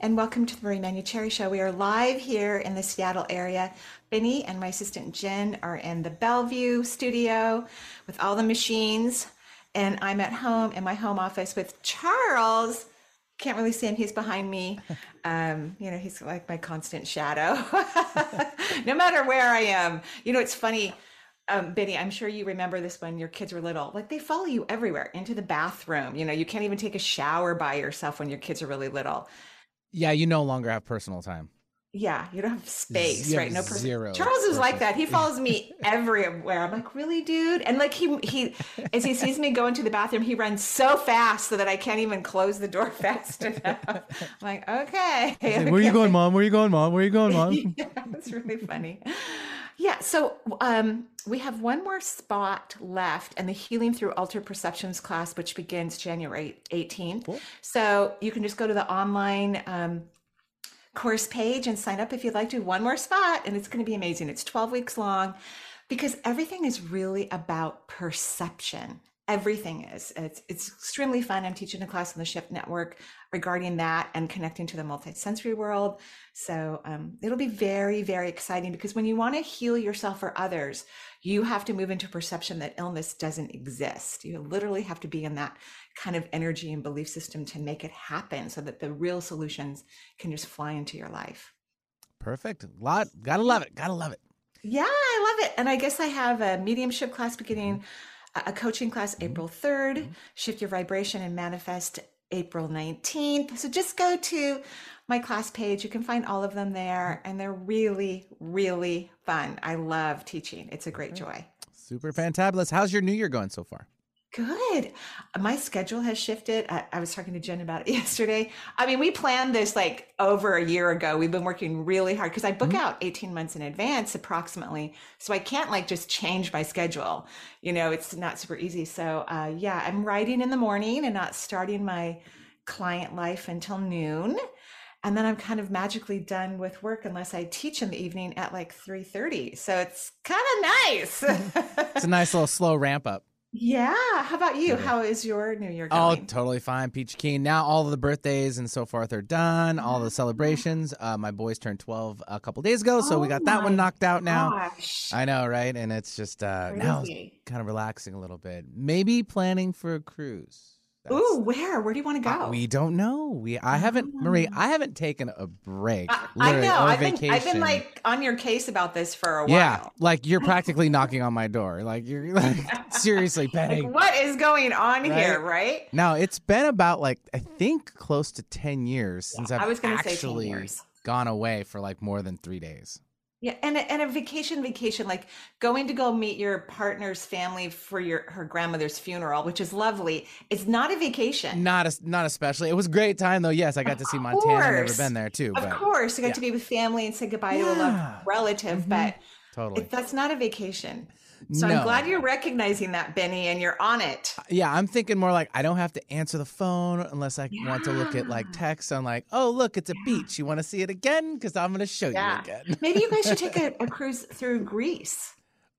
and welcome to the Marie Manuchehri Show. We are live here in the Seattle area. Benny and my assistant Jen are in the Bellevue studio with all the machines, and I'm at home in my home office with Charles. Can't really see him; he's behind me. Um, you know, he's like my constant shadow. no matter where I am, you know, it's funny um, Benny, I'm sure you remember this when your kids were little. Like they follow you everywhere into the bathroom. You know, you can't even take a shower by yourself when your kids are really little. Yeah, you no longer have personal time. Yeah, you don't have space, right? No person. zero Charles is like that. He follows me everywhere. I'm like, really, dude? And like he he, as he sees me go into the bathroom, he runs so fast so that I can't even close the door fast enough. I'm like, okay. Where are you going, mom? Where are you going, mom? Where are you going, mom? yeah, it's really funny. Yeah, so um, we have one more spot left and the Healing Through Altered Perceptions class, which begins January 18th. Cool. So you can just go to the online um, course page and sign up if you'd like to. One more spot, and it's going to be amazing. It's 12 weeks long because everything is really about perception. Everything is. It's, it's extremely fun. I'm teaching a class on the Shift Network regarding that and connecting to the multisensory world. So um, it'll be very, very exciting because when you want to heal yourself or others, you have to move into perception that illness doesn't exist. You literally have to be in that kind of energy and belief system to make it happen so that the real solutions can just fly into your life. Perfect. Lot. Gotta love it. Gotta love it. Yeah, I love it. And I guess I have a mediumship class beginning, a a coaching class mm-hmm. April 3rd, mm-hmm. Shift Your Vibration and Manifest April 19th. So just go to my class page. You can find all of them there, mm-hmm. and they're really, really fun. I love teaching, it's a great joy. Super fantabulous. How's your new year going so far? Good. My schedule has shifted. I, I was talking to Jen about it yesterday. I mean, we planned this like over a year ago. We've been working really hard because I book out 18 months in advance approximately. So I can't like just change my schedule. You know, it's not super easy. So uh, yeah, I'm writing in the morning and not starting my client life until noon. And then I'm kind of magically done with work unless I teach in the evening at like 3:30. So it's kind of nice. It's a nice little slow ramp up. Yeah. How about you? How is your New Year Oh, totally fine. Peach Keen. Now all of the birthdays and so forth are done. All the celebrations. Uh, my boys turned 12 a couple days ago, so we Oh got that one my knocked out now. Gosh. I know, right? And it's just uh, now it's Crazy. kind of relaxing a little bit. Maybe planning for a cruise. Ooh, where? Where do you want to Uh, go? we don't know. We I haven't Marie. I haven't taken a break. I, I know. I've vacation. been I've been like on your case about this for a while. yeah, like you're practically knocking on my door. Like you're like seriously Like what is going on here, right? Now it's been about like I think close to ten years since I've I was gonna say 10 actually years. gone away for like more than three days. Yeah, and a, and a vacation, vacation, like going to go meet your partner's family for your her grandmother's funeral, which is lovely. It's not a vacation. Not a, not especially. It was a great time though. Yes, I got to see Montana. I've never been there too. Of but course, you got yeah. to be with family and say goodbye to a Yeah. loved relative, mm-hmm. but totally. it, that's not a vacation. So No. I'm glad you're recognizing that, Benny, and you're on it. Uh, yeah, I'm thinking more like I don't have to answer the phone unless I want to look at like Yeah. text. I'm like, oh look, it's a beach. You want to see it again? Because I'm going to show Yeah. you again. Maybe you guys should take a, a cruise through Greece.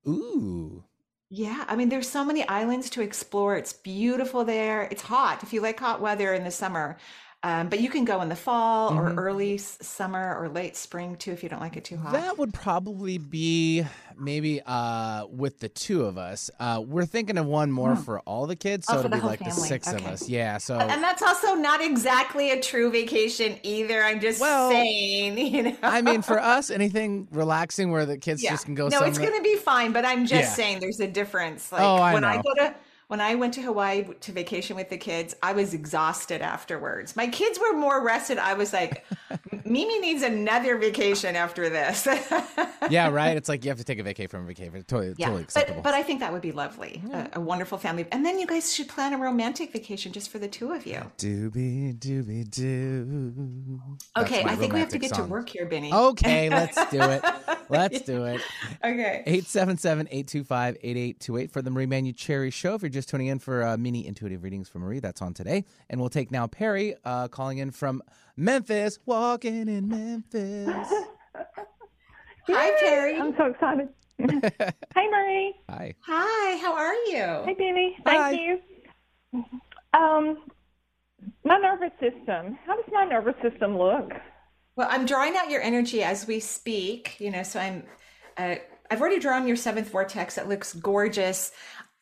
Ooh, Yeah, I mean, there's so many islands to explore. It's beautiful there. It's hot if you like hot weather in the summer. Um, but you can go in the fall or Mhm. early summer or late spring too if you don't like it too hot. that would probably be maybe uh with the two of us. Uh we're thinking of one more Hmm. for all the kids, Oh, so for it'll be like the family. six of us. Yeah, so and that's also not exactly a true vacation either. I'm just Well, saying, you know. I mean, for us, anything relaxing where the kids yeah. just can go. No, it's going to be fine, but I'm just Yeah. saying there's a difference. Like Oh, I when I know. go to when I went to Hawaii to vacation with the kids, I was exhausted afterwards. My kids were more rested. I was like, Mimi needs another vacation after this. yeah, right. It's like you have to take a vacation from a vacation. Totally, yeah, totally acceptable. But, but I think that would be lovely. Yeah. A, a, wonderful family, and then you guys should plan a romantic vacation just for the two of you. Doobie doobie doo. Okay, I think we have to get song. to work here, Benny. Okay, let's do it. Let's do it. Okay. 877-825-8828 for the Marie Manuchehri Show. If you're just tuning in for uh, mini intuitive readings from Marie, that's on today. And we'll take now Perry uh, calling in from Memphis. Walking in Memphis. Hi, Perry. I'm so excited. Hi, Marie. Hi. Hi. How are you? Hi, Benny. Thank you. Um, my nervous system. How does my nervous system look? Well, I'm drawing out your energy as we speak. You know, so I'm. Uh, I've already drawn your seventh vortex. It looks gorgeous.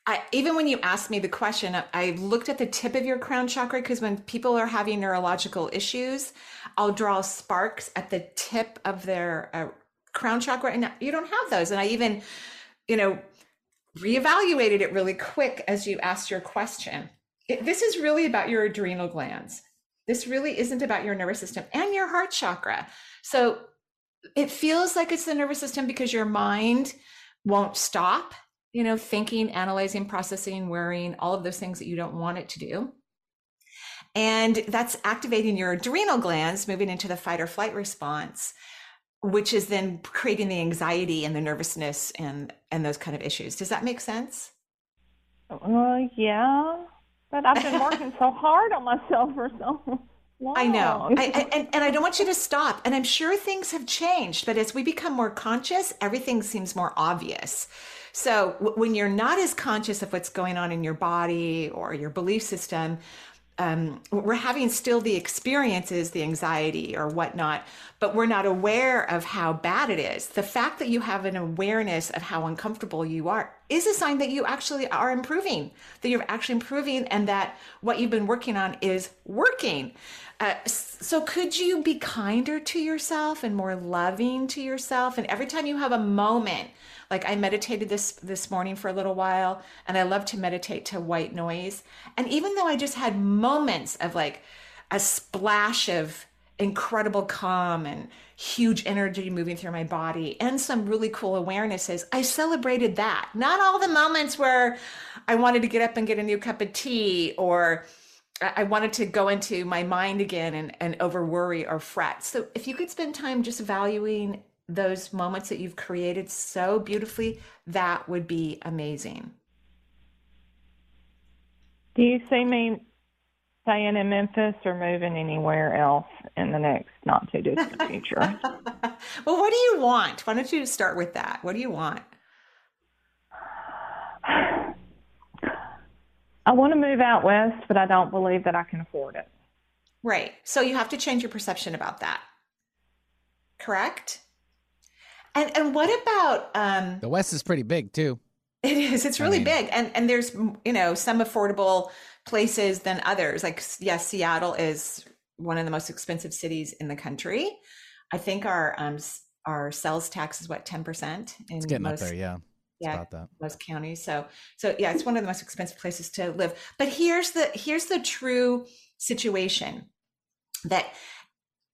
I, even when you asked me the question, I looked at the tip of your crown chakra because when people are having neurological issues, I'll draw sparks at the tip of their uh, crown chakra, and you don't have those. And I even, you know, reevaluated it really quick as you asked your question. It, this is really about your adrenal glands. This really isn't about your nervous system and your heart chakra. So it feels like it's the nervous system because your mind won't stop you know, thinking, analyzing, processing, worrying, all of those things that you don't want it to do. And that's activating your adrenal glands, moving into the fight or flight response, which is then creating the anxiety and the nervousness and and those kind of issues. Does that make sense? Uh, yeah, but I've been working so hard on myself for so long. I know, I, I, and and I don't want you to stop. And I'm sure things have changed, but as we become more conscious, everything seems more obvious. So w- when you're not as conscious of what's going on in your body or your belief system, um, we're having still the experiences, the anxiety or whatnot, but we're not aware of how bad it is. The fact that you have an awareness of how uncomfortable you are is a sign that you actually are improving, that you're actually improving, and that what you've been working on is working. Uh, so, could you be kinder to yourself and more loving to yourself? And every time you have a moment, like I meditated this this morning for a little while and I love to meditate to white noise. And even though I just had moments of like a splash of incredible calm and huge energy moving through my body and some really cool awarenesses. I celebrated that. Not all the moments where I wanted to get up and get a new cup of tea or I wanted to go into my mind again and, and over worry or fret. So if you could spend time just valuing those moments that you've created so beautifully, that would be amazing. Do you see me staying in Memphis or moving anywhere else in the next not too distant future? well, what do you want? Why don't you start with that? What do you want? I want to move out west, but I don't believe that I can afford it. Right. So you have to change your perception about that. Correct? And and what about um The West is pretty big too. It is. It's really I mean, big. And and there's you know, some affordable places than others. Like yes, Seattle is one of the most expensive cities in the country. I think our um our sales tax is what 10% in it's getting most, up there, yeah. yeah, most counties. So so yeah, it's one of the most expensive places to live. But here's the here's the true situation that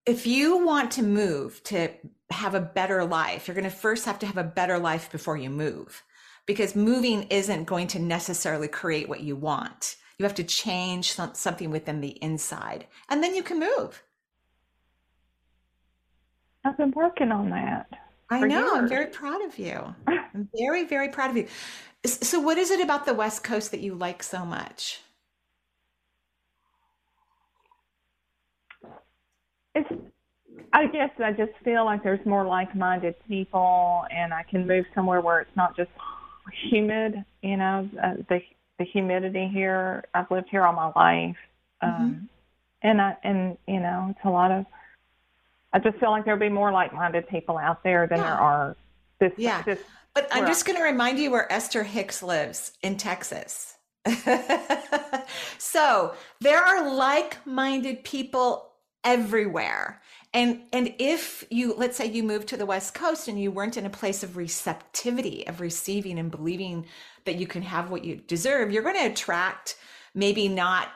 if you want to move to have a better life, you're going to first have to have a better life before you move because moving isn't going to necessarily create what you want. You have to change something within the inside and then you can move. I've been working on that. I know. Years. I'm very proud of you. I'm very, very proud of you. So, what is it about the West Coast that you like so much? It's I guess I just feel like there's more like-minded people, and I can move somewhere where it's not just humid. You know, uh, the the humidity here. I've lived here all my life, um, mm-hmm. and I and you know, it's a lot of. I just feel like there'll be more like-minded people out there than yeah. there are. This, yeah, this, but I'm just going to remind you where Esther Hicks lives in Texas. so there are like-minded people everywhere and and if you let's say you moved to the west coast and you weren't in a place of receptivity of receiving and believing that you can have what you deserve you're going to attract maybe not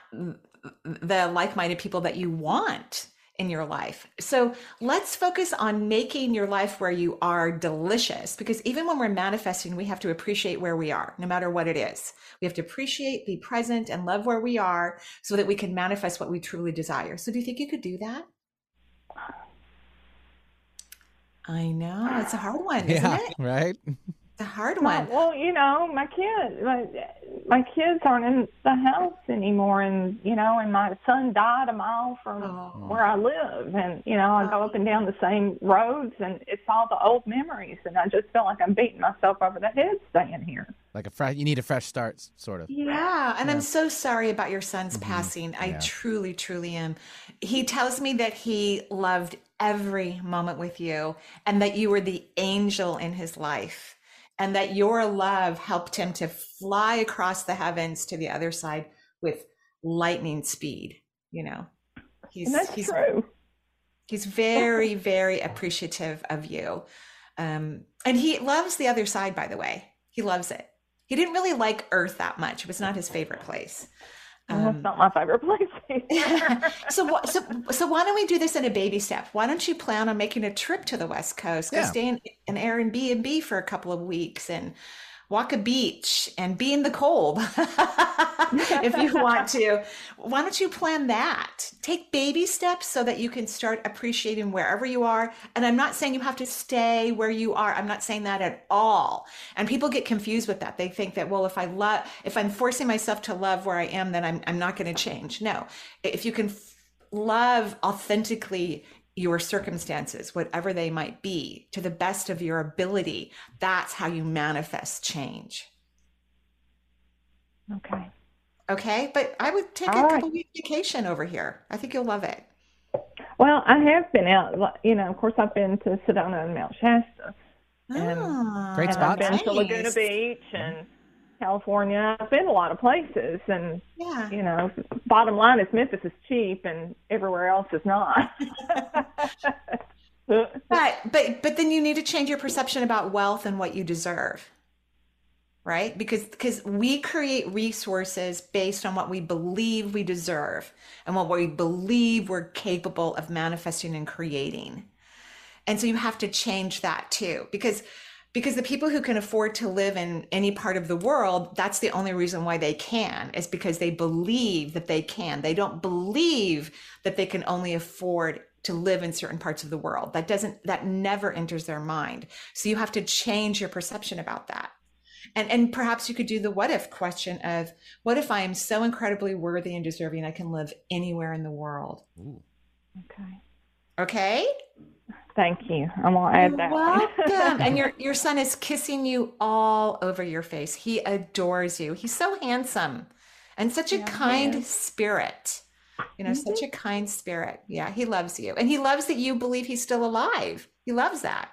the like-minded people that you want in your life. So let's focus on making your life where you are delicious because even when we're manifesting, we have to appreciate where we are, no matter what it is. We have to appreciate, be present, and love where we are so that we can manifest what we truly desire. So do you think you could do that? I know. It's a hard one, isn't yeah, it? right. It's a hard one. well, you know, my kids, my, my kids aren't in the house anymore, and you know, and my son died a mile from Oh. where I live, and you know, I go up and down the same roads, and it's all the old memories, and I just feel like I'm beating myself over the head staying here. Like a fresh, you need a fresh start, sort of. Yeah, and I'm so sorry about your son's mm-hmm. passing. I Yeah. truly, truly am. He tells me that he loved every moment with you and that you were the angel in his life and that your love helped him to fly across the heavens to the other side with lightning speed, you know. He's that's he's true. He's very, very appreciative of you. Um, and he loves the other side, by the way. He loves it. He didn't really like Earth that much. It was not his favorite place. And Um, that's not my favorite place. either. so, so, so why don't we do this in a baby step? Why don't you plan on making a trip to the West Coast? Go Yeah. stay in an Airbnb for a couple of weeks and walk a beach and be in the cold if you want to. Why don't you plan that? Take baby steps so that you can start appreciating wherever you are. And I'm not saying you have to stay where you are. I'm not saying that at all. And people get confused with that. They think that, well, if I love, if I'm forcing myself to love where I am, then I'm, I'm not going to change. No, if you can f- love authentically your circumstances, whatever they might be, to the best of your ability, that's how you manifest change. okay. Okay. But I would take All a right. couple week vacation over here. I think you'll love it. Well, I have been out. You know, of course, I've been to Sedona and Mount Shasta, And- Ah, Great and spots. I've been to Laguna nice. Beach and California. I've been a lot of places, and Yeah. you know, bottom line is Memphis is cheap, and everywhere else is not. But but but then you need to change your perception about wealth and what you deserve. Right? Because because we create resources based on what we believe we deserve and what we believe we're capable of manifesting and creating. And so you have to change that too because because the people who can afford to live in any part of the world that's the only reason why they can is because they believe that they can. They don't believe that they can only afford to live in certain parts of the world. That doesn't that never enters their mind. So you have to change your perception about that. And and perhaps you could do the what if question of what if i am so incredibly worthy and deserving i can live anywhere in the world? Ooh. okay. okay Thank you. I'm gonna add You're that. welcome. and your your son is kissing you all over your face. He adores you. He's so handsome and such a Yeah, he kind spirit. You know, such a kind spirit. Yeah, he loves you. And he loves that you believe he's still alive. He loves that.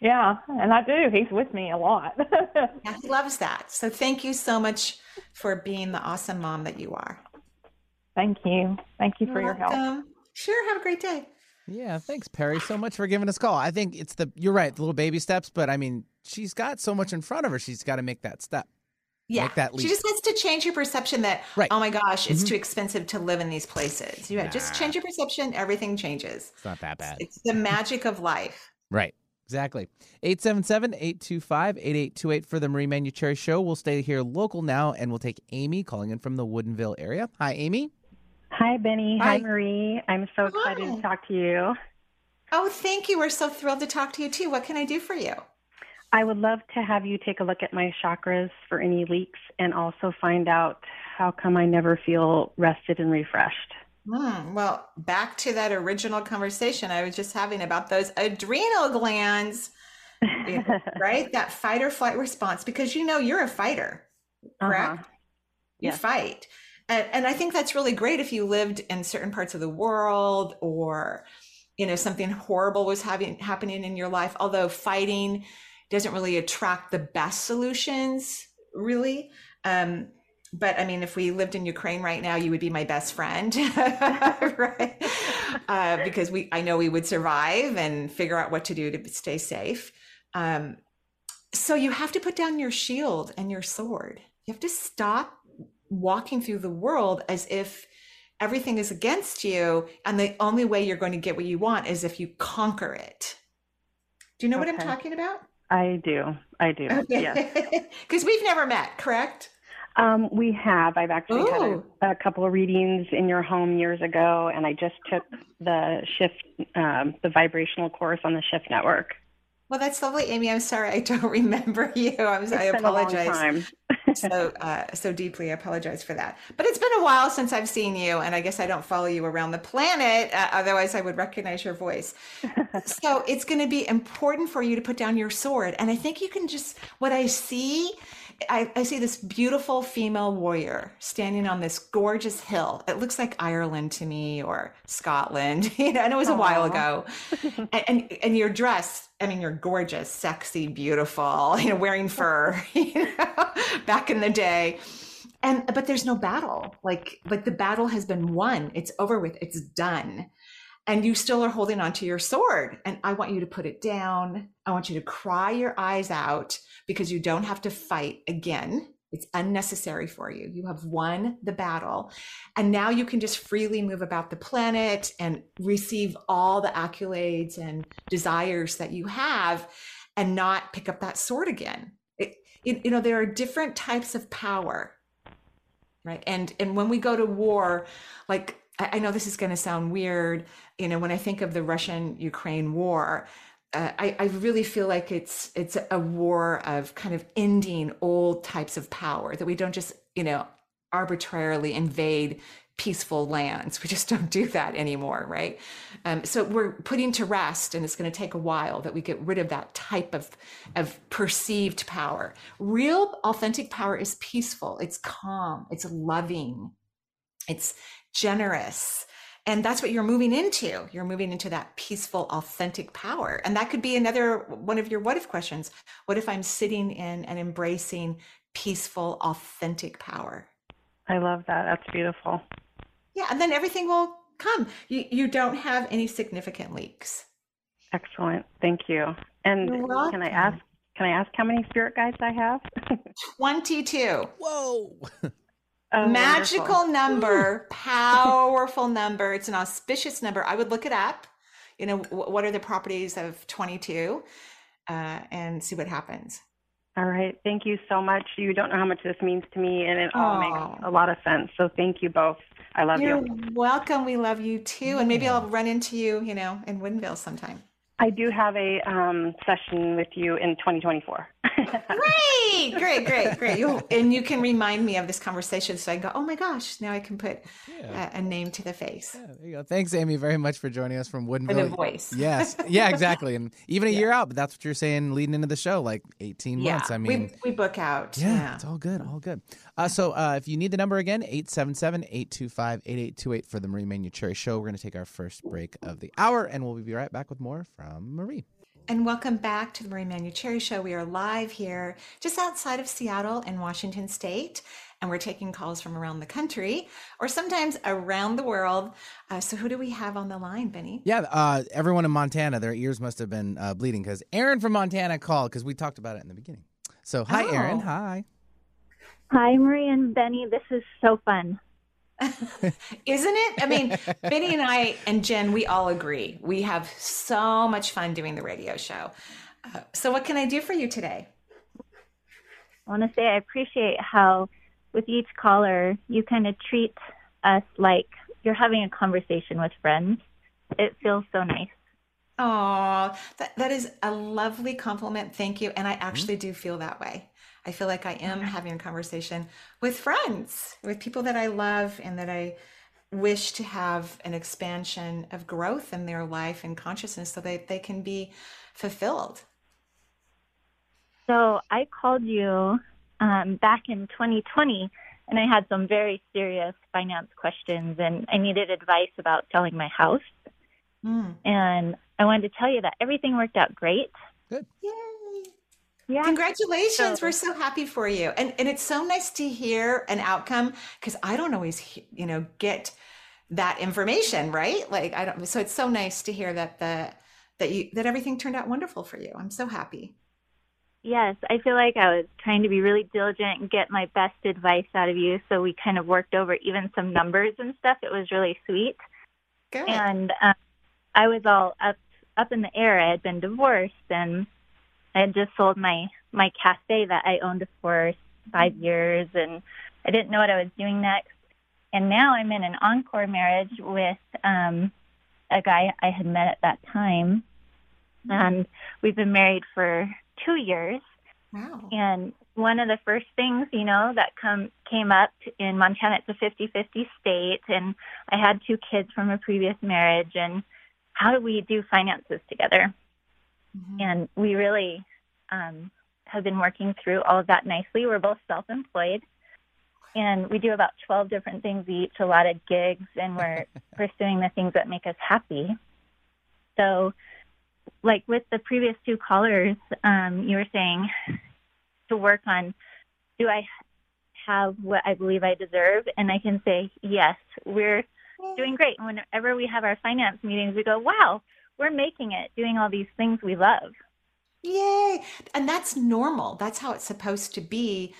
yeah, and I do. He's with me a lot. Yeah, he loves that. So thank you so much for being the awesome mom that you are. Thank you. Thank you for your help. Sure, have a great day. Yeah, thanks, Perry, so much for giving us a call. I think it's the you're right, the little baby steps, but I mean, she's got so much in front of her. She's got to make that step. Yeah. Make that She just has to change your perception that, Right. oh my gosh, it's Mhm. too expensive to live in these places. You just change your perception, everything changes. It's not that bad. It's the magic of life. Right. Exactly. 877-825-8828 for the Marie Manuchehri Show. We'll stay here local now and we'll take Amy calling in from the Woodinville area. Hi, Amy. Hi, Benny. Hi. Hi, Marie. I'm so excited Hi. to talk to you. Oh, thank you. We're so thrilled to talk to you too. What can I do for you? I would love to have you take a look at my chakras for any leaks and also find out how come I never feel rested and refreshed. Hmm, well, back to that original conversation I was just having about those adrenal glands, right? That fight or flight response, because you know you're a fighter, correct? Uh-huh. You Yes. fight. And, and I think that's really great if you lived in certain parts of the world or, you know, something horrible was having happening in your life. Although fighting doesn't really attract the best solutions, really. Um, but I mean, if we lived in Ukraine right now, you would be my best friend, right? Uh, because we, I know we would survive and figure out what to do to stay safe. Um, so you have to put down your shield and your sword. You have to stop walking through the world as if everything is against you and the only way you're going to get what you want is if you conquer it. Do you know okay. what I'm talking about? I do. I do. Okay. Yes. Because we've never met, correct? Um, we have. I've actually Ooh. had a, a, couple of readings in your home years ago, and I just took the shift, um, the vibrational course on the Shift Network. Well, that's lovely, Amy. I'm sorry I don't remember you. I'm, I apologize so uh, so deeply. I apologize for that. But it's been a while since I've seen you, and I guess I don't follow you around the planet. Uh, otherwise, I would recognize your voice. so it's going to be important for you to put down your sword, and I think you can just what I see I, I, see this beautiful female warrior standing on this gorgeous hill. It looks like Ireland to me or Scotland, you know, and it was Aww. a while ago. and, and, and you're dressed, I mean, you're gorgeous, sexy, beautiful, you know, wearing fur, you know, back in the day. And but there's no battle. Like like the battle has been won. It's over with. It's done and you still are holding onto your sword. And I want you to put it down. I want you to cry your eyes out because you don't have to fight again. It's unnecessary for you. You have won the battle. And now you can just freely move about the planet and receive all the accolades and desires that you have and not pick up that sword again. It, it, you know, there are different types of power, right? And, and when we go to war, like I know this is going to sound weird. You know, when I think of the Russian Ukraine war, uh, I, I, really feel like it's it's a war of kind of ending old types of power that we don't just you know arbitrarily invade peaceful lands. We just don't do that anymore, right? Um, so we're putting to rest, and it's going to take a while that we get rid of that type of of perceived power. Real, authentic power is peaceful. It's calm. It's loving. It's generous. And that's what you're moving into. You're moving into that peaceful, authentic power. And that could be another one of your what if questions. What if I'm sitting in and embracing peaceful, authentic power? I love that. That's beautiful. Yeah. And then everything will come. You, you don't have any significant leaks. Excellent. Thank you. And can I ask can I ask how many spirit guides I have? 22. Whoa. Oh, Magical wonderful. number, powerful number. It's an auspicious number. I would look it up. You know, what are the properties of 22 uh, and see what happens. All right. Thank you so much. You don't know how much this means to me, and it all makes a lot of sense. So thank you both. I love You're you. You're welcome. We love you too. And maybe I'll run into you, you know, in Woodinville sometime. I do have a um, session with you in 2024. great, great, great, great. you and you can remind me of this conversation so I can go, oh my gosh, now I can put yeah. a, a, name to the face. Yeah, there you go. Thanks, Amy, very much for joining us from Woodinville. For the voice. Yes. Yeah, exactly. And even a yeah. year out, but that's what you're saying leading into the show, like 18 yeah. months. I mean, we, we book out. Yeah, yeah, it's all good, all good. Uh, so uh, if you need the number again, 877 825 8828 for the Marie Manuchehri Show. We're going to take our first break of the hour, and we'll be right back with more from Marie. And welcome back to the Marie Manuchehri Show. We are live here just outside of Seattle in Washington State, and we're taking calls from around the country or sometimes around the world. Uh, so, who do we have on the line, Benny? Yeah, uh, everyone in Montana, their ears must have been uh, bleeding because Aaron from Montana called because we talked about it in the beginning. So, hi, oh. Aaron. Hi. Hi, Marie and Benny. This is so fun. Isn't it? I mean, Benny and I and Jen, we all agree. We have so much fun doing the radio show. Uh, so, what can I do for you today? I want to say I appreciate how, with each caller, you kind of treat us like you're having a conversation with friends. It feels so nice. Oh, that, that is a lovely compliment. Thank you. And I actually do feel that way. I feel like I am having a conversation with friends, with people that I love and that I wish to have an expansion of growth in their life and consciousness so that they can be fulfilled. So I called you um, back in 2020 and I had some very serious finance questions and I needed advice about selling my house. Mm. And I wanted to tell you that everything worked out great. Good. Yay. Yeah. Congratulations. So, We're so happy for you. And and it's so nice to hear an outcome because I don't always you know get that information, right? Like I don't so it's so nice to hear that the that you that everything turned out wonderful for you. I'm so happy. Yes, I feel like I was trying to be really diligent and get my best advice out of you. So we kind of worked over even some numbers and stuff. It was really sweet. Good. And um, I was all up up in the air. I had been divorced and I had just sold my my cafe that I owned for five years, and I didn't know what I was doing next. And now I'm in an encore marriage with um, a guy I had met at that time, and we've been married for two years. Wow. And one of the first things, you know, that come came up in Montana, it's a 50-50 state, and I had two kids from a previous marriage, and how do we do finances together? Mm-hmm. And we really um, have been working through all of that nicely. We're both self-employed, and we do about 12 different things each, a lot of gigs, and we're pursuing the things that make us happy. So, like with the previous two callers, um, you were saying to work on do I have what I believe I deserve? And I can say, yes, we're doing great. And whenever we have our finance meetings, we go, wow, we're making it, doing all these things we love. Yay. And that's normal. That's how it's supposed to be.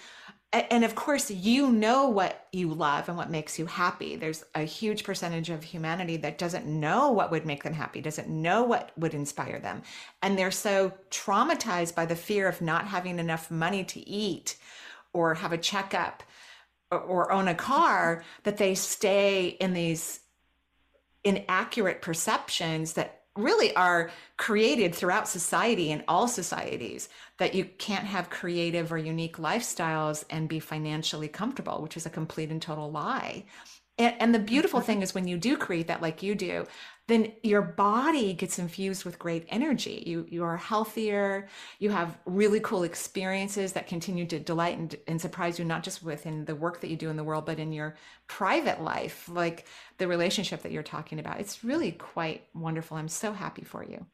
And of course, you know what you love and what makes you happy. There's a huge percentage of humanity that doesn't know what would make them happy, doesn't know what would inspire them. And they're so traumatized by the fear of not having enough money to eat or have a checkup or own a car that they stay in these inaccurate perceptions that really are created throughout society in all societies that you can't have creative or unique lifestyles and be financially comfortable which is a complete and total lie. And, and the beautiful mm-hmm. thing is when you do create that like you do then your body gets infused with great energy. You you are healthier. You have really cool experiences that continue to delight and, and surprise you, not just within the work that you do in the world, but in your private life, like the relationship that you're talking about. It's really quite wonderful. I'm so happy for you.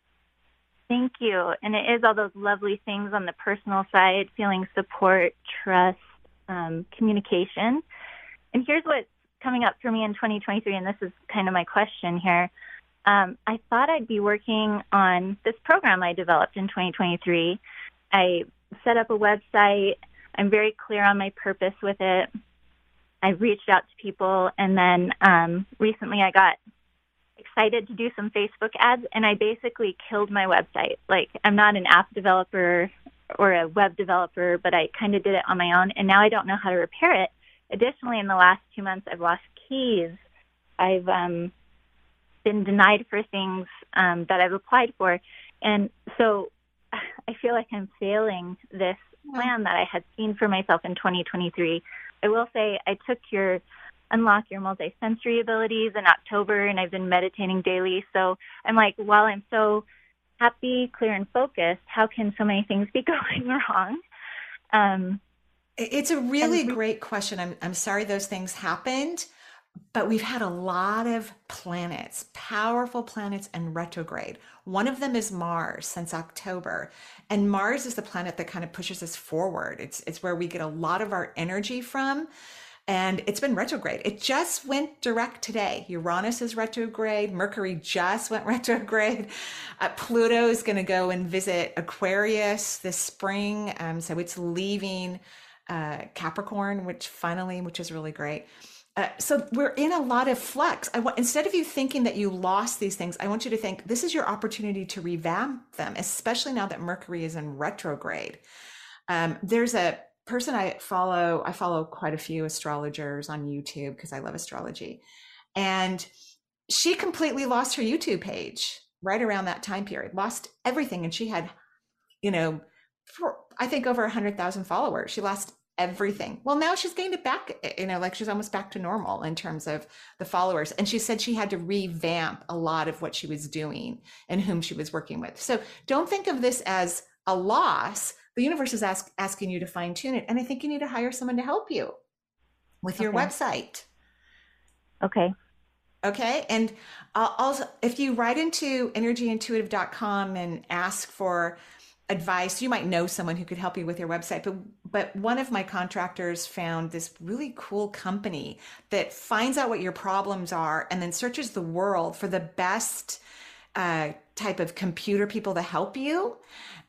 Thank you. And it is all those lovely things on the personal side, feeling support, trust, um, communication. And here's what's coming up for me in 2023, and this is kind of my question here um, I thought I'd be working on this program I developed in 2023. I set up a website. I'm very clear on my purpose with it. I've reached out to people, and then um, recently I got excited to do some Facebook ads, and I basically killed my website. Like, I'm not an app developer or a web developer, but I kind of did it on my own, and now I don't know how to repair it. Additionally, in the last two months, I've lost keys. I've um, been denied for things um, that I've applied for. And so I feel like I'm failing this plan that I had seen for myself in 2023. I will say I took your unlock your multisensory abilities in October and I've been meditating daily. So I'm like, while I'm so happy, clear, and focused, how can so many things be going wrong? Um, it's a really and- great question. I'm, I'm sorry those things happened but we've had a lot of planets, powerful planets and retrograde. One of them is Mars since October. And Mars is the planet that kind of pushes us forward. It's it's where we get a lot of our energy from. And it's been retrograde. It just went direct today. Uranus is retrograde. Mercury just went retrograde. Uh, Pluto is going to go and visit Aquarius this spring. Um, so it's leaving uh, Capricorn, which finally, which is really great. Uh, so we're in a lot of flux. I want instead of you thinking that you lost these things, I want you to think this is your opportunity to revamp them, especially now that Mercury is in retrograde. Um, there's a person I follow. I follow quite a few astrologers on YouTube because I love astrology, and she completely lost her YouTube page right around that time period. Lost everything, and she had, you know, for, I think over a hundred thousand followers. She lost everything. Well, now she's gained it back, eh, you know, like she's almost back to normal in terms of the followers. And she said she had to revamp a lot of what she was doing and whom she was working with. So don't think of this as a loss. The universe is ask, asking you to fine tune it. And I think you need to hire someone to help you with your okay. website. Okay. Okay. And uh, also, if you write into energyintuitive.com and ask for advice you might know someone who could help you with your website but but one of my contractors found this really cool company that finds out what your problems are and then searches the world for the best uh, type of computer people to help you.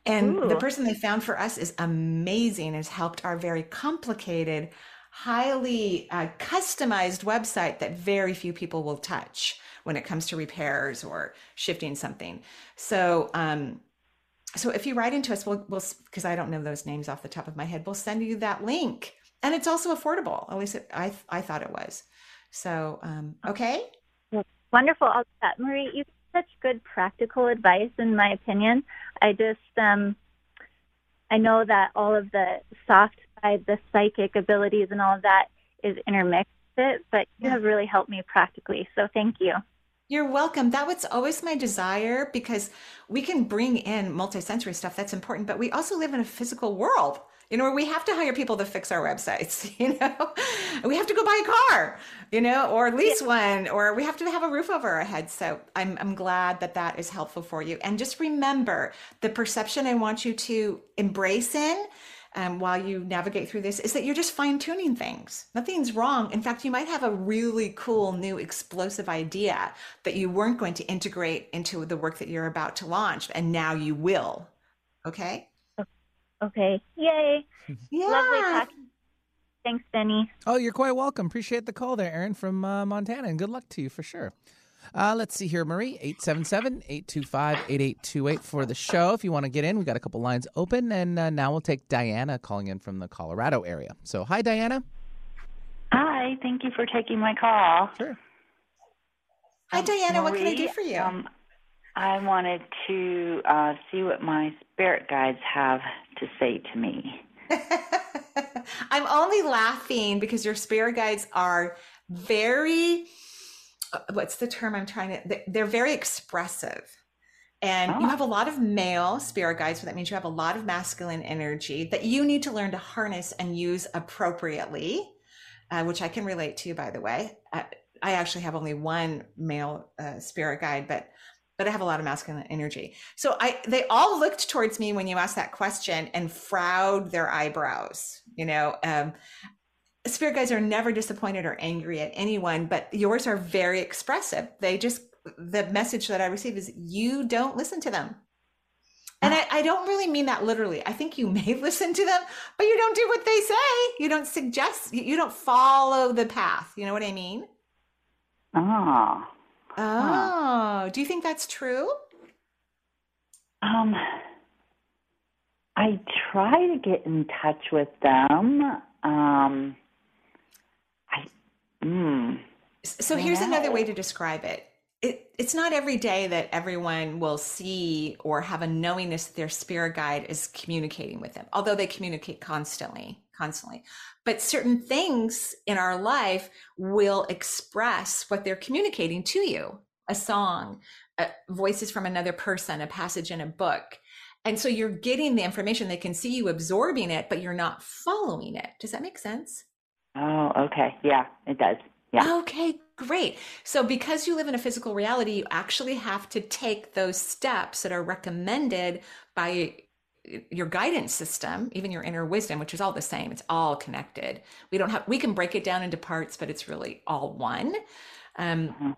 And Ooh. the person they found for us is amazing, has helped our very complicated, highly uh, customized website that very few people will touch when it comes to repairs or shifting something. So, um, so if you write into us, we'll, we'll, because I don't know those names off the top of my head, we'll send you that link. And it's also affordable. At least it, I, I thought it was. So, um, okay. Wonderful. I'll that. Marie, you such good practical advice in my opinion. I just, um, I know that all of the soft side, the psychic abilities and all of that is intermixed it, but you have really helped me practically. So thank you. You're welcome. That was always my desire because we can bring in multisensory stuff that's important, but we also live in a physical world, you know, where we have to hire people to fix our websites, you know, we have to go buy a car, you know, or lease one, or we have to have a roof over our heads. So I'm, I'm glad that that is helpful for you. And just remember the perception I want you to embrace in um, while you navigate through this is that you're just fine tuning things. Nothing's wrong. In fact, you might have a really cool new explosive idea that you weren't going to integrate into the work that you're about to launch, and now you will. Okay. Okay. Yay. yeah. Lovely talking. Thanks, Benny. Oh, you're quite welcome. Appreciate the call there, Aaron from uh, Montana, and good luck to you for sure. Uh, let's see here, Marie, 877 825 8828 for the show. If you want to get in, we got a couple lines open. And uh, now we'll take Diana calling in from the Colorado area. So, hi, Diana. Hi, thank you for taking my call. Sure. Hi, Diana. Marie, what can I do for you? Um, I wanted to uh, see what my spirit guides have to say to me. I'm only laughing because your spirit guides are very what's the term I'm trying to, they're very expressive. And oh. you have a lot of male spirit guides, so that means you have a lot of masculine energy that you need to learn to harness and use appropriately, uh, which I can relate to, by the way. I, I actually have only one male uh, spirit guide, but but I have a lot of masculine energy. So I they all looked towards me when you asked that question and frowned their eyebrows. You know, um, spirit guides are never disappointed or angry at anyone, but yours are very expressive. They just, the message that I receive is you don't listen to them. And I, I, don't really mean that literally. I think you may listen to them, but you don't do what they say. You don't suggest, you don't follow the path. You know what I mean? Oh. Oh. Do you think that's true? Um, I try to get in touch with them. Um, Mm. So here's another way to describe it. it. It's not every day that everyone will see or have a knowingness that their spirit guide is communicating with them, although they communicate constantly, constantly. But certain things in our life will express what they're communicating to you a song, uh, voices from another person, a passage in a book. And so you're getting the information, they can see you absorbing it, but you're not following it. Does that make sense? Oh, okay. Yeah, it does. Yeah. Okay, great. So because you live in a physical reality, you actually have to take those steps that are recommended by your guidance system, even your inner wisdom, which is all the same. It's all connected. We don't have we can break it down into parts, but it's really all one. Um, mm-hmm.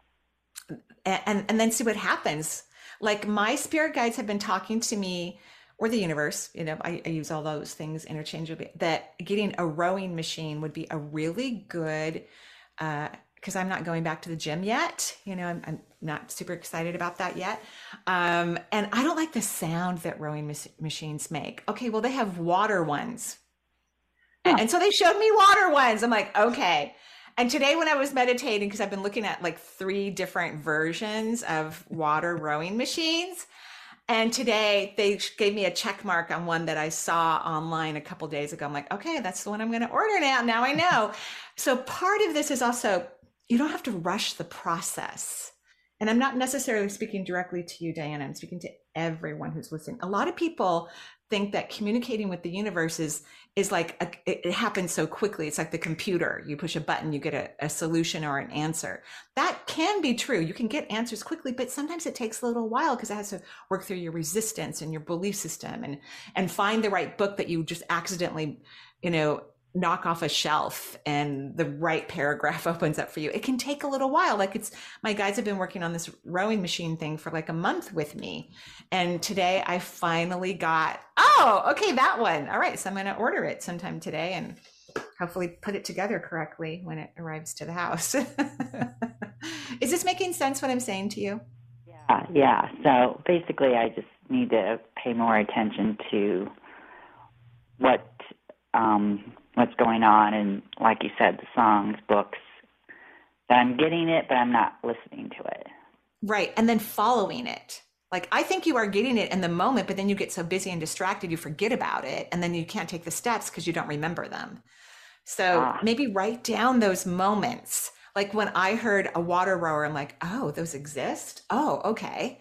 and and then see what happens. Like my spirit guides have been talking to me or the universe, you know, I, I use all those things interchangeably, that getting a rowing machine would be a really good, uh because uh, I'm not going back to the gym yet. You know, I'm, I'm not super excited about that yet. Um, and I don't like the sound that rowing mas- machines make. Okay, well, they have water ones. And, and so they showed me water ones. I'm like, okay. And today, when I was meditating, because I've been looking at like three different versions of water rowing machines, and today they gave me a check mark on one that I saw online a couple days ago. I'm like, okay, that's the one I'm going to order now. Now I know. so part of this is also you don't have to rush the process. And I'm not necessarily speaking directly to you, Diana. I'm speaking to everyone who's listening. A lot of people think that communicating with the universe is is like a, it, happens so quickly. It's like the computer. You push a button you get a, a, solution or an answer. That can be true. You can get answers quickly but sometimes it takes a little while because it has to work through your resistance and your belief system and and find the right book that you just accidentally you know knock off a shelf and the right paragraph opens up for you. It can take a little while. Like it's my guys have been working on this rowing machine thing for like a month with me. And today I finally got, oh, okay, that one. All right. So I'm going to order it sometime today and hopefully put it together correctly when it arrives to the house. Is this making sense what I'm saying to you? Yeah, yeah. So basically I just need to pay more attention to what um what's going on. And like you said the songs books that i'm getting it but i'm not listening to it. Right. And then following it. Like i think you are getting it in the moment but then you get so busy and distracted you forget about it. And then you can't take the steps because you don't remember them. So ah. maybe write down those moments. Like when i heard a water rower i'm like oh those exist? Oh okay.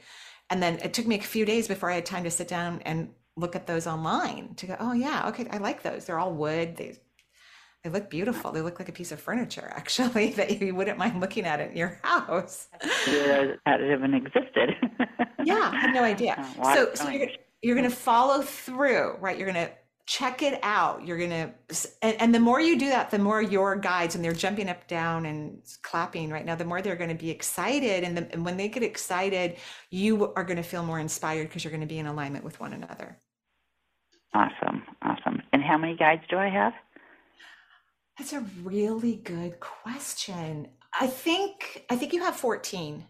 And then it took me a few days before i had time to sit down and look at those online to go, oh yeah, okay, I like those. They're all wood. They they look beautiful. They look like a piece of furniture, actually, that you wouldn't mind looking at in your house. Yeah, that even existed. yeah, I had no idea. so, so you're, you're going to follow through, right? You're going to check it out. You're going to, and, and, the more you do that, the more your guides, and they're jumping up, down, and clapping right now, the more they're going to be excited. And, the, and when they get excited, you are going to feel more inspired because you're going to be in alignment with one another. Awesome. Awesome. And how many guides do I have? That's a really good question. I think I think you have 14.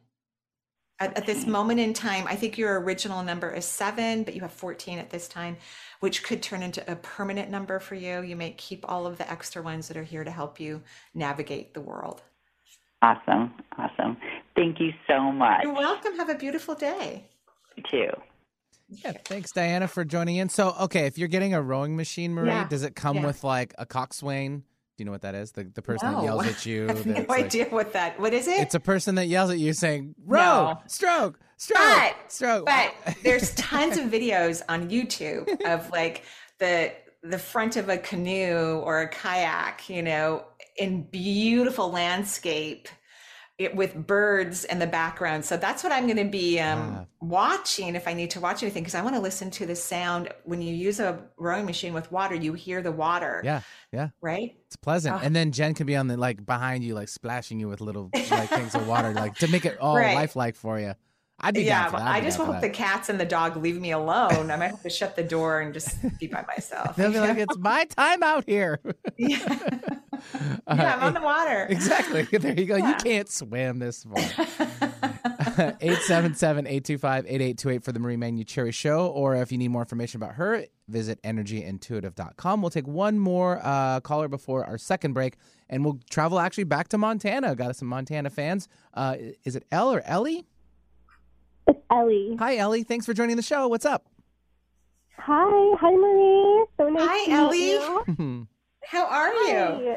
At, at, this moment in time, I think your original number is seven, but you have 14 at this time, which could turn into a permanent number for you. You may keep all of the extra ones that are here to help you navigate the world. Awesome. Awesome. Thank you so much. You're welcome. Have a beautiful day. You too. Yeah, thanks, Diana, for joining in. So, okay, if you're getting a rowing machine, Marie, yeah. does it come yeah. with like a coxswain? Do you know what that is? The the person no. that yells at you. I have no like, idea what that. What is it? It's a person that yells at you saying "row, no. stroke, stroke, but, stroke." But there's tons of videos on YouTube of like the the front of a canoe or a kayak, you know, in beautiful landscape it, with birds in the background. So that's what I'm going to be um, ah. watching if I need to watch anything because I want to listen to the sound. When you use a rowing machine with water, you hear the water. Yeah, yeah, right. It's pleasant, oh. and then Jen can be on the like behind you, like splashing you with little like things of water, like to make it all right. lifelike for you. I'd be yeah, I just hope the cats and the dog leave me alone. I might have to shut the door and just be by myself. They'll be like, "It's my time out here." yeah, yeah I'm on the water. Exactly. There you go. Yeah. You can't swim this far. 877-825-8828 for the Marie Manuchehri Show. Or if you need more information about her, visit energyintuitive.com. We'll take one more uh, caller before our second break, and we'll travel actually back to Montana. Got us some Montana fans. Uh, is it Elle or Ellie? It's Ellie. Hi, Ellie. Thanks for joining the show. What's up? Hi. Hi, Marie. So nice Hi, to Ellie. meet you. How are Hi. you?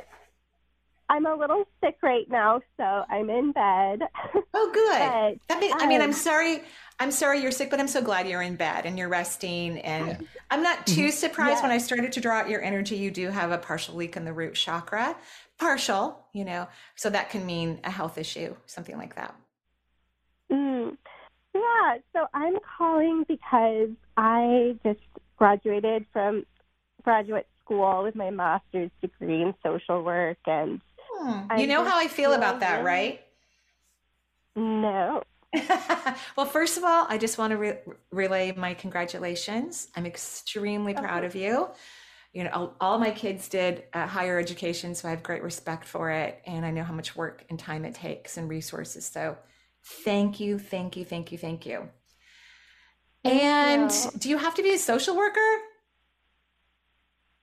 I'm a little sick right now, so I'm in bed. Oh, good. that mean, I mean, I'm sorry. I'm sorry you're sick, but I'm so glad you're in bed and you're resting. And yeah. I'm not too mm-hmm. surprised yeah. when I started to draw out your energy. You do have a partial leak in the root chakra, partial, you know, so that can mean a health issue, something like that. Yeah, so I'm calling because I just graduated from graduate school with my master's degree in social work and hmm. you know how I feel about that, right? No. well, first of all, I just want to re- relay my congratulations. I'm extremely proud of you. You know, all, all my kids did uh, higher education, so I have great respect for it, and I know how much work and time it takes and resources. So, Thank you, thank you, thank you, thank you. Thank and you. do you have to be a social worker?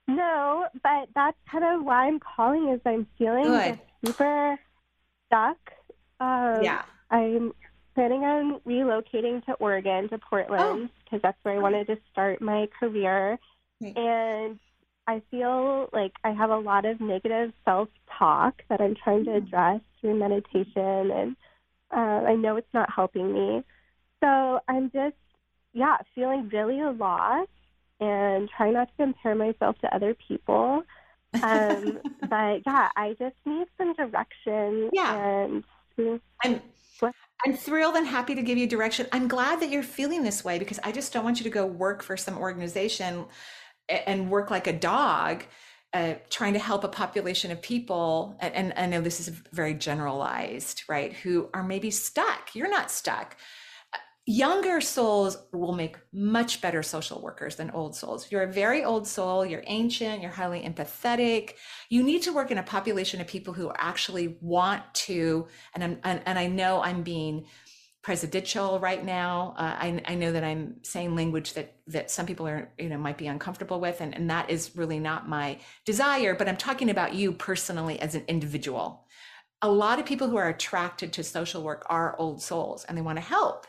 No, but that's kind of why I'm calling is I'm feeling super stuck. Um, yeah. I'm planning on relocating to Oregon, to Portland, because oh. that's where I wanted to start my career. Right. And I feel like I have a lot of negative self talk that I'm trying to mm. address through meditation and uh, I know it's not helping me. So I'm just, yeah, feeling really lost and trying not to compare myself to other people. Um, but yeah, I just need some direction. Yeah. And I'm, I'm thrilled and happy to give you direction. I'm glad that you're feeling this way because I just don't want you to go work for some organization and work like a dog uh, trying to help a population of people, and, and I know this is very generalized, right? Who are maybe stuck. You're not stuck. Younger souls will make much better social workers than old souls. You're a very old soul, you're ancient, you're highly empathetic. You need to work in a population of people who actually want to, and and, and I know I'm being presidential right now. Uh, I, I, know that I'm saying language that that some people are you know might be uncomfortable with, and, and that is really not my desire. But I'm talking about you personally as an individual. A lot of people who are attracted to social work are old souls, and they want to help.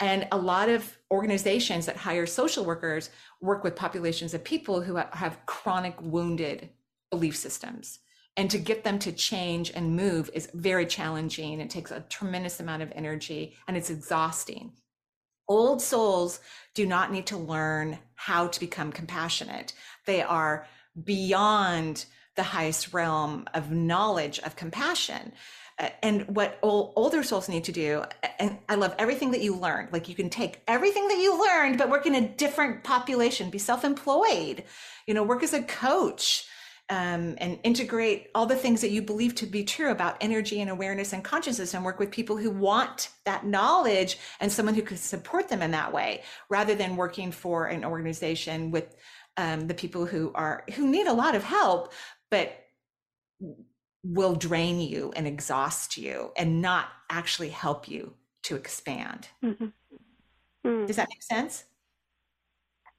And a lot of organizations that hire social workers work with populations of people who have chronic wounded belief systems and to get them to change and move is very challenging. It takes a tremendous amount of energy and it's exhausting. Old souls do not need to learn how to become compassionate. They are beyond the highest realm of knowledge of compassion. And what older souls need to do and i love everything that you learned. Like you can take everything that you learned but work in a different population. Be self-employed. You know work as a coach um, and integrate all the things that you believe to be true about energy and awareness and consciousness and work with people who want that knowledge and someone who could support them in that way rather than working for an organization with um, the people who are who need a lot of help but will drain you and exhaust you and not actually help you to expand mm-hmm. mm. does that make sense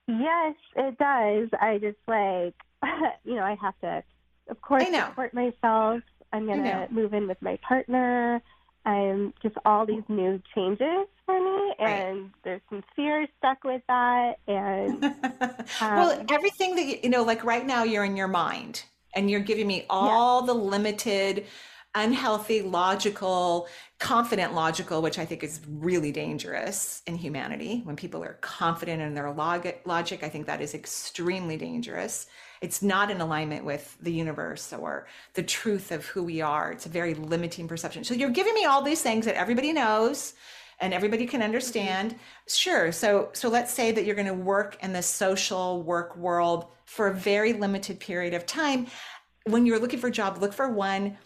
yes it does i just like you know, I have to, of course, support myself. I'm going to move in with my partner. I'm just all these new changes for me, and right. there's some fear stuck with that. And um, well, everything that you, you know, like right now, you're in your mind, and you're giving me all yeah. the limited unhealthy, logical, confident logical, which I think is really dangerous in humanity. When people are confident in their log- logic, I think that is extremely dangerous. It's not in alignment with the universe or the truth of who we are. It's a very limiting perception. So you're giving me all these things that everybody knows and everybody can understand. Sure. So so let's say that you're going to work in the social work world for a very limited period of time. When you're looking for a job, look for one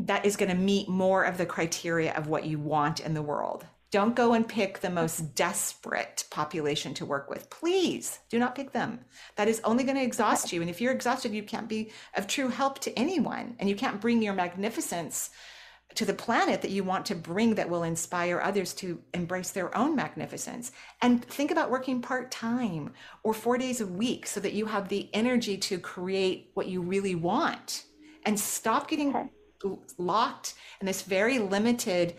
that is going to meet more of the criteria of what you want in the world. Don't go and pick the most desperate population to work with. Please do not pick them. That is only going to exhaust you. And if you're exhausted, you can't be of true help to anyone. And you can't bring your magnificence to the planet that you want to bring that will inspire others to embrace their own magnificence. And think about working part time or four days a week so that you have the energy to create what you really want. And stop getting okay locked in this very limited,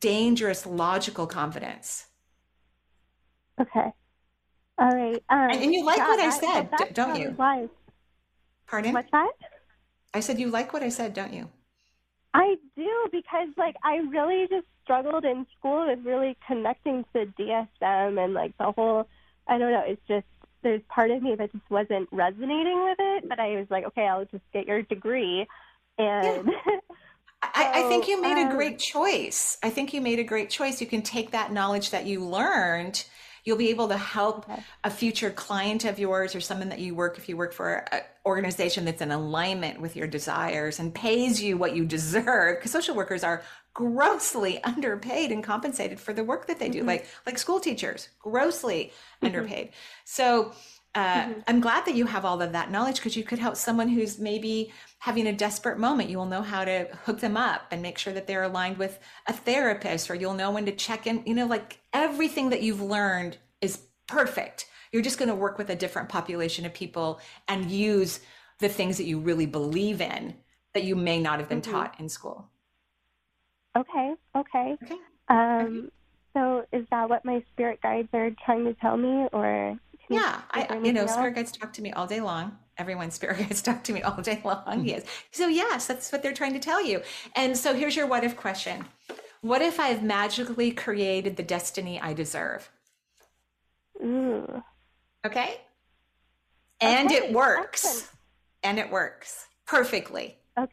dangerous logical confidence. Okay. All right. Um, and, and, you like yeah, what I said, don't you? Wise. Pardon? What's that? I said you like what I said, don't you? I do because like I really just struggled in school with really connecting to DSM and like the whole I don't know, it's just there's part of me that just wasn't resonating with it, but I was like, okay, I'll just get your degree and yeah. I, I, think you made um, a great choice. I think you made a great choice. You can take that knowledge that you learned. You'll be able to help a future client of yours or someone that you work if you work for an organization that's in alignment with your desires and pays you what you deserve. Because social workers are grossly underpaid and compensated for the work that they do, mm-hmm. like like school teachers, grossly mm-hmm. underpaid. So uh, mm-hmm. I'm glad that you have all of that knowledge because you could help someone who's maybe having a desperate moment. You will know how to hook them up and make sure that they're aligned with a therapist, or you'll know when to check in. You know, like everything that you've learned is perfect. You're just going to work with a different population of people and use the things that you really believe in that you may not have been mm-hmm. taught in school. Okay. Okay. Okay. Um, okay. So, is that what my spirit guides are trying to tell me, or yeah, I, you know, spirit guides talk to me all day long. Everyone's spirit guides talk to me all day long. Yes. So yes, that's what they're trying to tell you. And so here's your what if question. What if I've magically created the destiny I deserve? Ooh. Okay. And okay. it works. Excellent. And it works perfectly. Okay.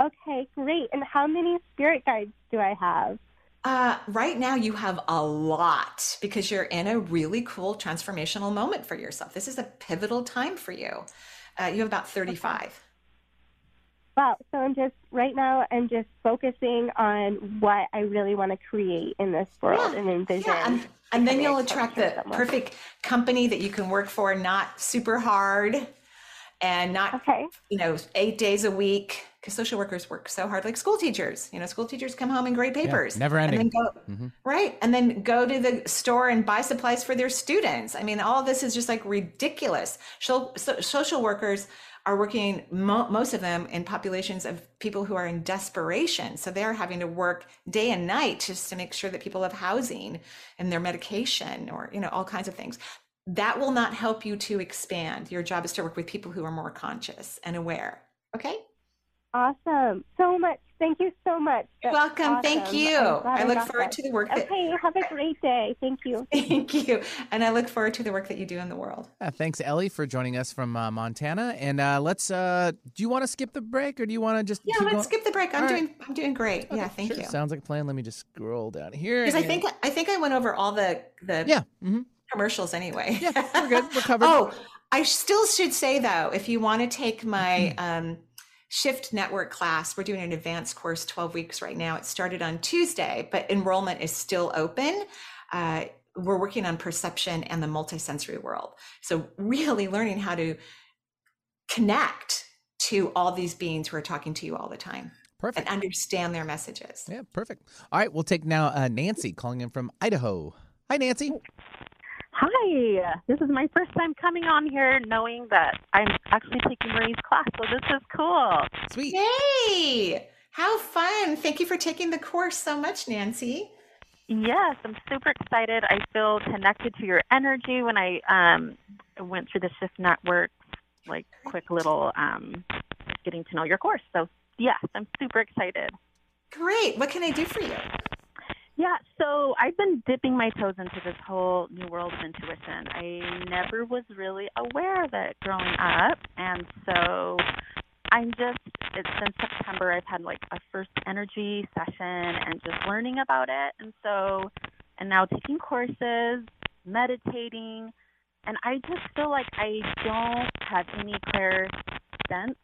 Okay, great. And how many spirit guides do I have? Uh, right now, you have a lot because you're in a really cool transformational moment for yourself. This is a pivotal time for you. Uh, you have about 35. Wow. So I'm just right now. I'm just focusing on what I really want to create in this world yeah. and envision. Yeah. And, and then you'll attract the somewhere. perfect company that you can work for, not super hard and not okay. you know eight days a week because social workers work so hard like school teachers you know school teachers come home and grade papers. yeah, never ending. and go, mm-hmm. right and then go to the store and buy supplies for their students. I mean all this is just like ridiculous. So, so, social workers are working mo- most of them in populations of people who are in desperation. So they're having to work day and night just to make sure that people have housing and their medication or you know all kinds of things that will not help you to expand. Your job is to work with people who are more conscious and aware. Okay? Awesome. So much. Thank you so much. You're welcome. Awesome. Thank you. I look forward that. to the work that. Okay. Have a great day. Thank you. Thank you. And I look forward to the work that you do in the world. Uh, thanks, Ellie, for joining us from uh, Montana. And uh, let's. Uh, do you want to skip the break, or do you want to just? Yeah, let's going? skip the break. I'm All doing. Right. I'm doing great. Okay, yeah. Thank sure. you. Sounds like a plan. Let me just scroll down here. Because I think I think I went over all the the. Yeah. Mm-hmm commercials anyway. Yeah, we're good. We're covered. oh, I still should say though, if you want to take my mm-hmm. um, Shift Network class, we're doing an advanced course, 12 weeks right now. It started on Tuesday, but enrollment is still open. Uh, we're working on perception and the multisensory world. So, really learning how to connect to all these beings who are talking to you all the time. Perfect. And understand their messages. Yeah, perfect. All right, we'll take now uh, Nancy calling in from Idaho. Hi, Nancy. Hi, this is my first time coming on here knowing that I'm actually taking Marie's class, so this is cool. Sweet. Hey, how fun. Thank you for taking the course so much, Nancy. Yes, I'm super excited. I feel connected to your energy when I um, went through the Shift Network, like quick little um, getting to know your course. So, yes, I'm super excited. Great. What can I do for you? Yeah, so I've been dipping my toes into this whole new world of intuition. I never was really aware of it growing up, and so I'm just it's since September I've had like a first energy session and just learning about it, and so and now taking courses, meditating, and I just feel like I don't have any clear sense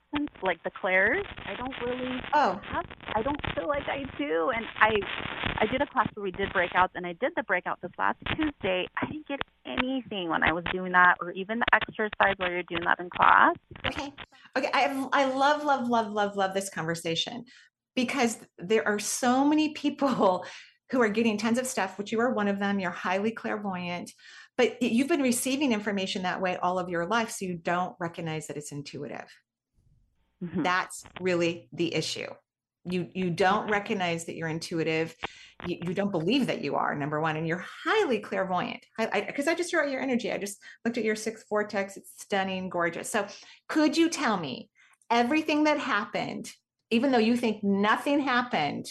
like the clairs. I don't really oh have, I don't feel like I do. And I I did a class where we did breakouts and I did the breakout this last Tuesday. I didn't get anything when I was doing that or even the exercise while you're doing that in class. Okay. Okay. I I love, love, love, love, love this conversation because there are so many people who are getting tons of stuff, which you are one of them. You're highly clairvoyant, but you've been receiving information that way all of your life. So you don't recognize that it's intuitive. Mm-hmm. That's really the issue. You you don't recognize that you're intuitive. You, you don't believe that you are number one, and you're highly clairvoyant. Because I, I, I just threw out your energy. I just looked at your sixth vortex. It's stunning, gorgeous. So, could you tell me everything that happened, even though you think nothing happened,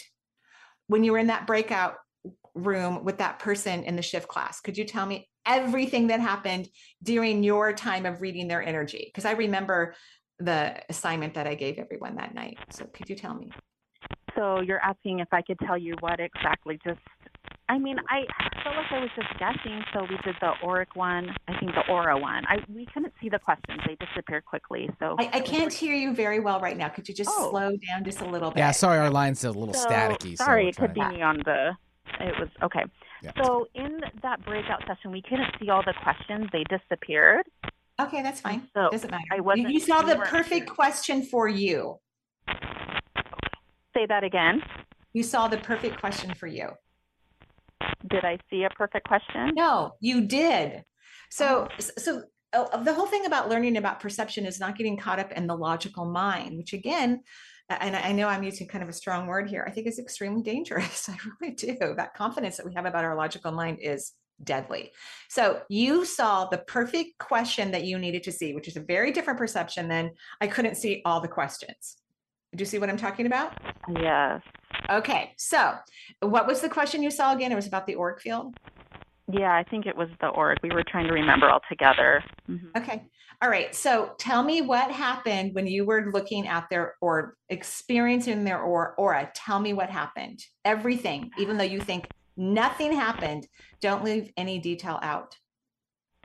when you were in that breakout room with that person in the shift class? Could you tell me everything that happened during your time of reading their energy? Because I remember the assignment that I gave everyone that night. So could you tell me? So you're asking if I could tell you what exactly just I mean, I felt like I was just guessing. So we did the auric one, I think the aura one. I we couldn't see the questions; they disappeared quickly. So I, I can't hear you very well right now. Could you just oh. slow down just a little bit? Yeah, sorry, our line's a little so, staticky. Sorry, so it could be me on the. It was okay. Yeah. So in that breakout session, we couldn't see all the questions; they disappeared. Okay, that's fine. So Doesn't matter. I wasn't. You, saw the perfect sure. question for you. Say that again. You saw the perfect question for you. Did I see a perfect question? No, you did. So, oh. so uh, the whole thing about learning about perception is not getting caught up in the logical mind, which again, and I know I'm using kind of a strong word here, I think is extremely dangerous. I really do. That confidence that we have about our logical mind is deadly. So you saw the perfect question that you needed to see, which is a very different perception than I couldn't see all the questions. Do you see what I'm talking about? Yes. Okay. So what was the question you saw again? It was about the org field. Yeah, I think it was the org. We were trying to remember all together. Mm-hmm. Okay. All right. So tell me what happened when you were looking at their or experiencing their aura. Tell me what happened. Everything, even though you think Nothing happened. Don't leave any detail out.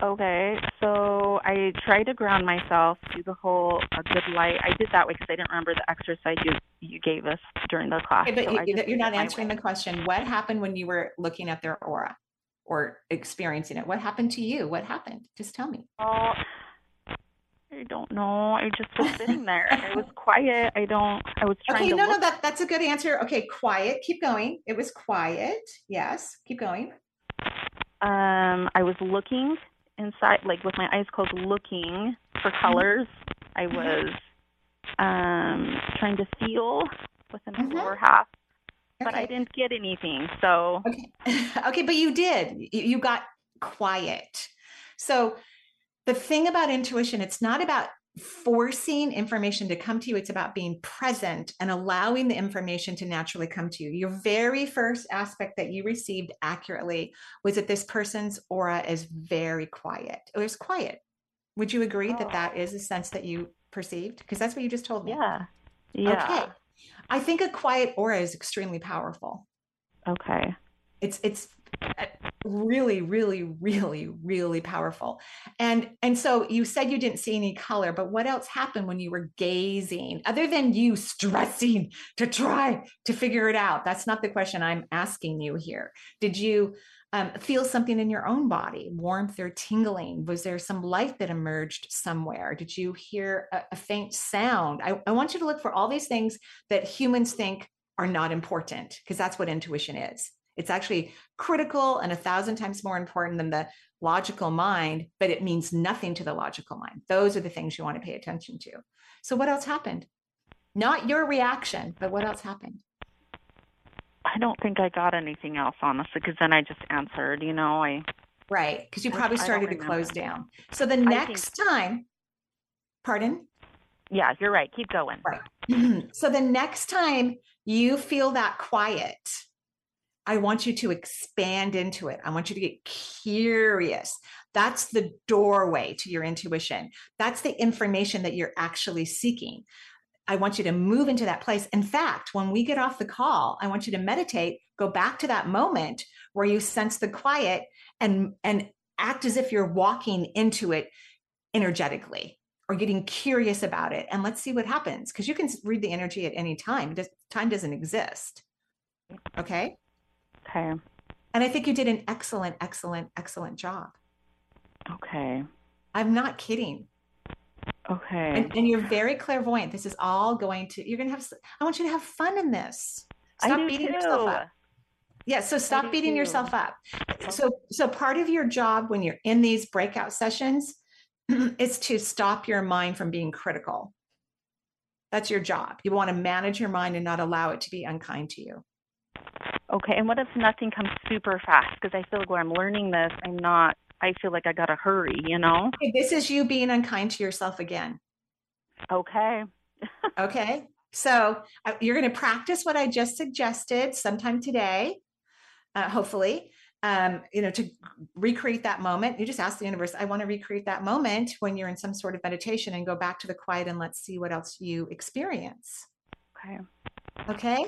Okay, so I try to ground myself, do the whole uh, good light. I did that way because I didn't remember the exercise you you gave us during the class. Okay, but so you, you're not answering the question. What happened when you were looking at their aura or experiencing it? What happened to you? What happened? Just tell me. Oh, I don't know. I just was sitting there. I was quiet. I don't. I was trying okay, no, look. no, that that's a good answer. Okay, quiet. Keep going. It was quiet. Yes, keep going. Um, I was looking inside, like with my eyes closed, looking for colors. I was um trying to feel within the Mhm. lower half, but I didn't get anything. So Okay. okay, but you did. You got quiet. So the thing about intuition, it's not about forcing information to come to you. It's about being present and allowing the information to naturally come to you. Your very first aspect that you received accurately was that this person's aura is very quiet. It was quiet. Would you agree that that is a sense that you perceived? Because that's what you just told me. yeah, yeah. Okay. I think a quiet aura is extremely powerful Okay. it's it's uh, really really really really powerful. And and so you said you didn't see any color but what else happened when you were gazing other than you stressing to try to figure it out? That's not the question i'm asking you here. Did you um, feel something in your own body warmth or tingling? Was there some light that emerged somewhere? Did you hear a, a faint sound? I, I want you to look for all these things that humans think are not important because that's what intuition is it's actually critical and a thousand times more important than the logical mind, but it means nothing to the logical mind. Those are the things you want to pay attention to. So, what else happened? Not your reaction, but what else happened? I don't think I got anything else honestly, because then I just answered. You know, I Right. Because you probably I started to close down. So, the think- next time, pardon? yeah, you're right. Keep going. Right. so the next time you feel that quiet, I want you to expand into it. I want you to get curious. That's the doorway to your intuition. That's the information that you're actually seeking. I want you to move into that place. In fact, when we get off the call, I want you to meditate, go back to that moment where you sense the quiet and and act as if you're walking into it energetically or getting curious about it and let's see what happens because you can read the energy at any time time doesn't exist okay Okay. and i think you did an excellent excellent excellent job Okay. i'm not kidding Okay. and, and you're very clairvoyant this is all going to you're going to have I want you to have fun in this I stop beating too. yourself up yeah so stop beating too. yourself up so so part of your job when you're in these breakout sessions is to stop your mind from being critical that's your job you want to manage your mind and not allow it to be unkind to you Okay. And what if nothing comes super fast? Because I feel like when I'm learning this, I'm not. I feel like I gotta hurry. You know. Okay, this is you being unkind to yourself again Okay. okay so uh, you're going to practice what i just suggested sometime today uh, hopefully um, you know to recreate that moment you just ask the universe i want to recreate that moment when you're in some sort of meditation and go back to the quiet and let's see what else you experience Okay. okay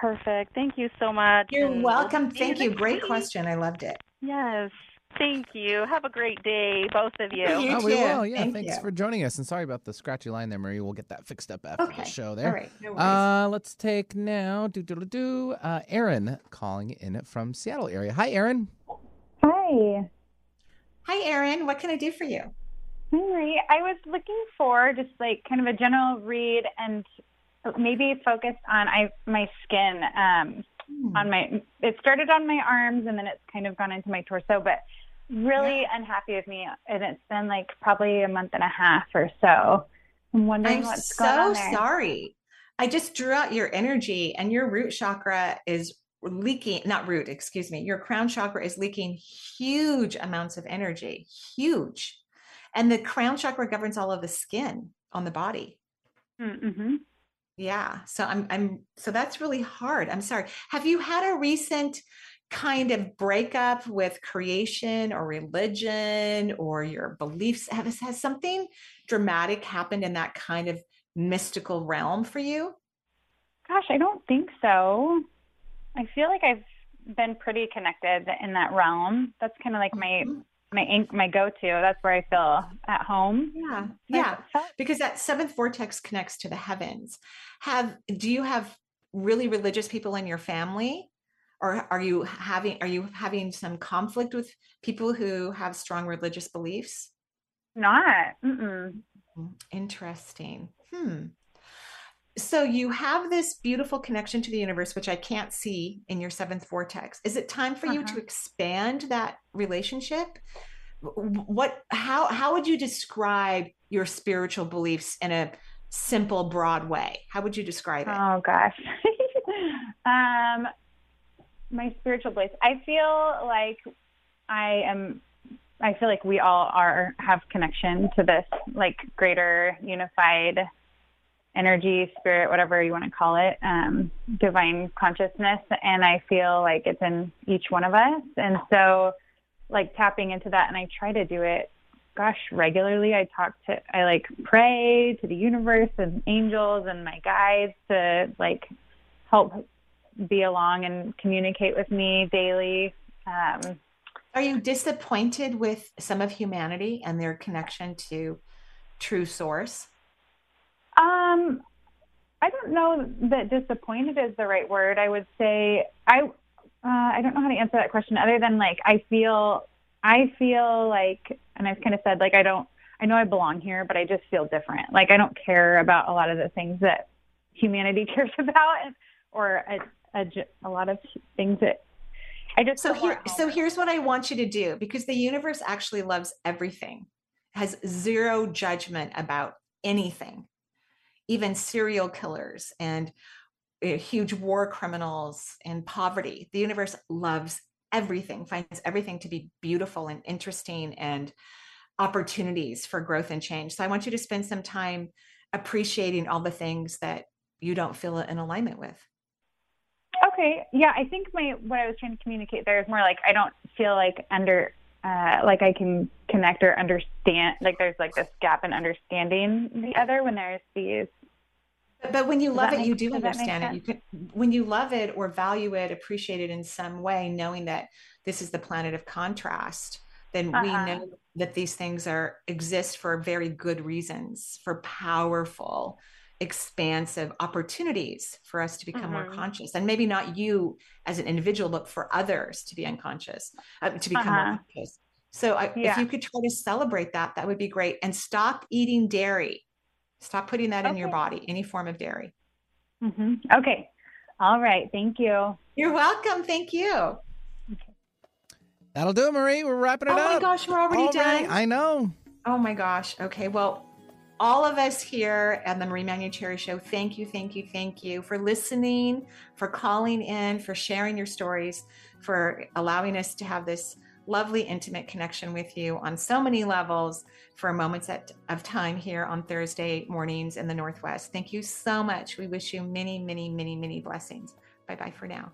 Perfect. Thank you so much. you're and welcome thank you great week. question i loved it Yes. Thank you. Have a great day, both of you. You oh, we will. Yeah, Thank thanks you. for joining us. And sorry about the scratchy line there, Marie. We'll get that fixed up after okay the show there. right no worries. Uh, let's take now. Do do do do. Uh, Aaron calling in from Seattle area. Hi, Aaron. Hi. hi erin what can i do for you Hi, Marie. I was looking for just like kind of a general read and maybe focused on I my skin. Um, Hmm. on my it started on my arms and then it's kind of gone into my torso, but really unhappy with me. And it's been like probably a month and a half or so. I'm wondering I'm what's so going on there. sorry. I just drew out your energy, and your root chakra is leaking, not root, excuse me. Your crown chakra is leaking huge amounts of energy, huge. And the crown chakra governs all of the skin on the body. Mm-hmm. Yeah. So I'm, I'm, so that's really hard. I'm sorry. Have you had a recent kind of breakup with creation or religion or your beliefs? Have, has something dramatic happened in that kind of mystical realm for you? Gosh, I don't think so. I feel like I've been pretty connected in that realm. That's kind of like my mm-hmm. My my go-to. That's where I feel at home. Yeah, yeah. Because that seventh vortex connects to the heavens. Have do you have really religious people in your family, or are you having are you having some conflict with people who have strong religious beliefs? Not. Mm-mm. Interesting. Hmm. So you have this beautiful connection to the universe, which I can't see in your seventh vortex. Is it time for uh-huh. you to uh-huh. expand that relationship? What, how, how would you describe your spiritual beliefs in a simple, broad way? How would you describe it? Oh gosh. um, my spiritual beliefs. I feel like I am I feel like we all are have connection to this like greater unified energy, spirit, whatever you want to call it, um, divine consciousness. And I feel like it's in each one of us. And so, like, tapping into that, and I try to do it, gosh, regularly. I talk to, I like pray to the universe and angels and my guides to like help be along and communicate with me daily. Um, Are you disappointed with some of humanity and their connection to true source? Um, I don't know that disappointed is the right word. I would say I uh, I don't know how to answer that question other than like I feel I feel like and I've kind of said like I don't I know I belong here, but I just feel different. Like I don't care about a lot of the things that humanity cares about, or a, a, a lot of things that I just so here so here's what I want you to do because the universe actually loves everything, has zero judgment about anything even serial killers and uh, huge war criminals and poverty. The universe loves everything, finds everything to be beautiful and interesting and opportunities for growth and change. So I want you to spend some time appreciating all the things that you don't feel in alignment with. Okay. Yeah, I think my what I was trying to communicate there is more like I don't feel like under uh, like I can connect or understand. Like there's like this gap in understanding the other when there's these but when you love it, make, you do understand it. You can, when you love it or value it, appreciate it in some way, knowing that this is the planet of contrast, then uh-huh. we know that these things are exist for very good reasons, for powerful, expansive opportunities for us to become mm-hmm. more conscious, and maybe not you as an individual, but for others to be unconscious, uh, to become uh-huh. more conscious. So, I, yeah. if you could try to celebrate that, that would be great. And stop eating dairy Stop putting that okay. in your body, any form of dairy. Mm-hmm. Okay. All right. Thank you. You're welcome. Thank you. That'll do it, Marie. We're wrapping it oh up. Oh my gosh, we're already done. I know. Oh my gosh. Okay. Well, all of us here at the Marie Manuchehri Show, thank you, thank you, thank you for listening, for calling in, for sharing your stories, for allowing us to have this lovely, intimate connection with you on so many levels for moments at, of time here on Thursday mornings in the Northwest. Thank you so much. We wish you many, many, many, many blessings. Bye bye for now.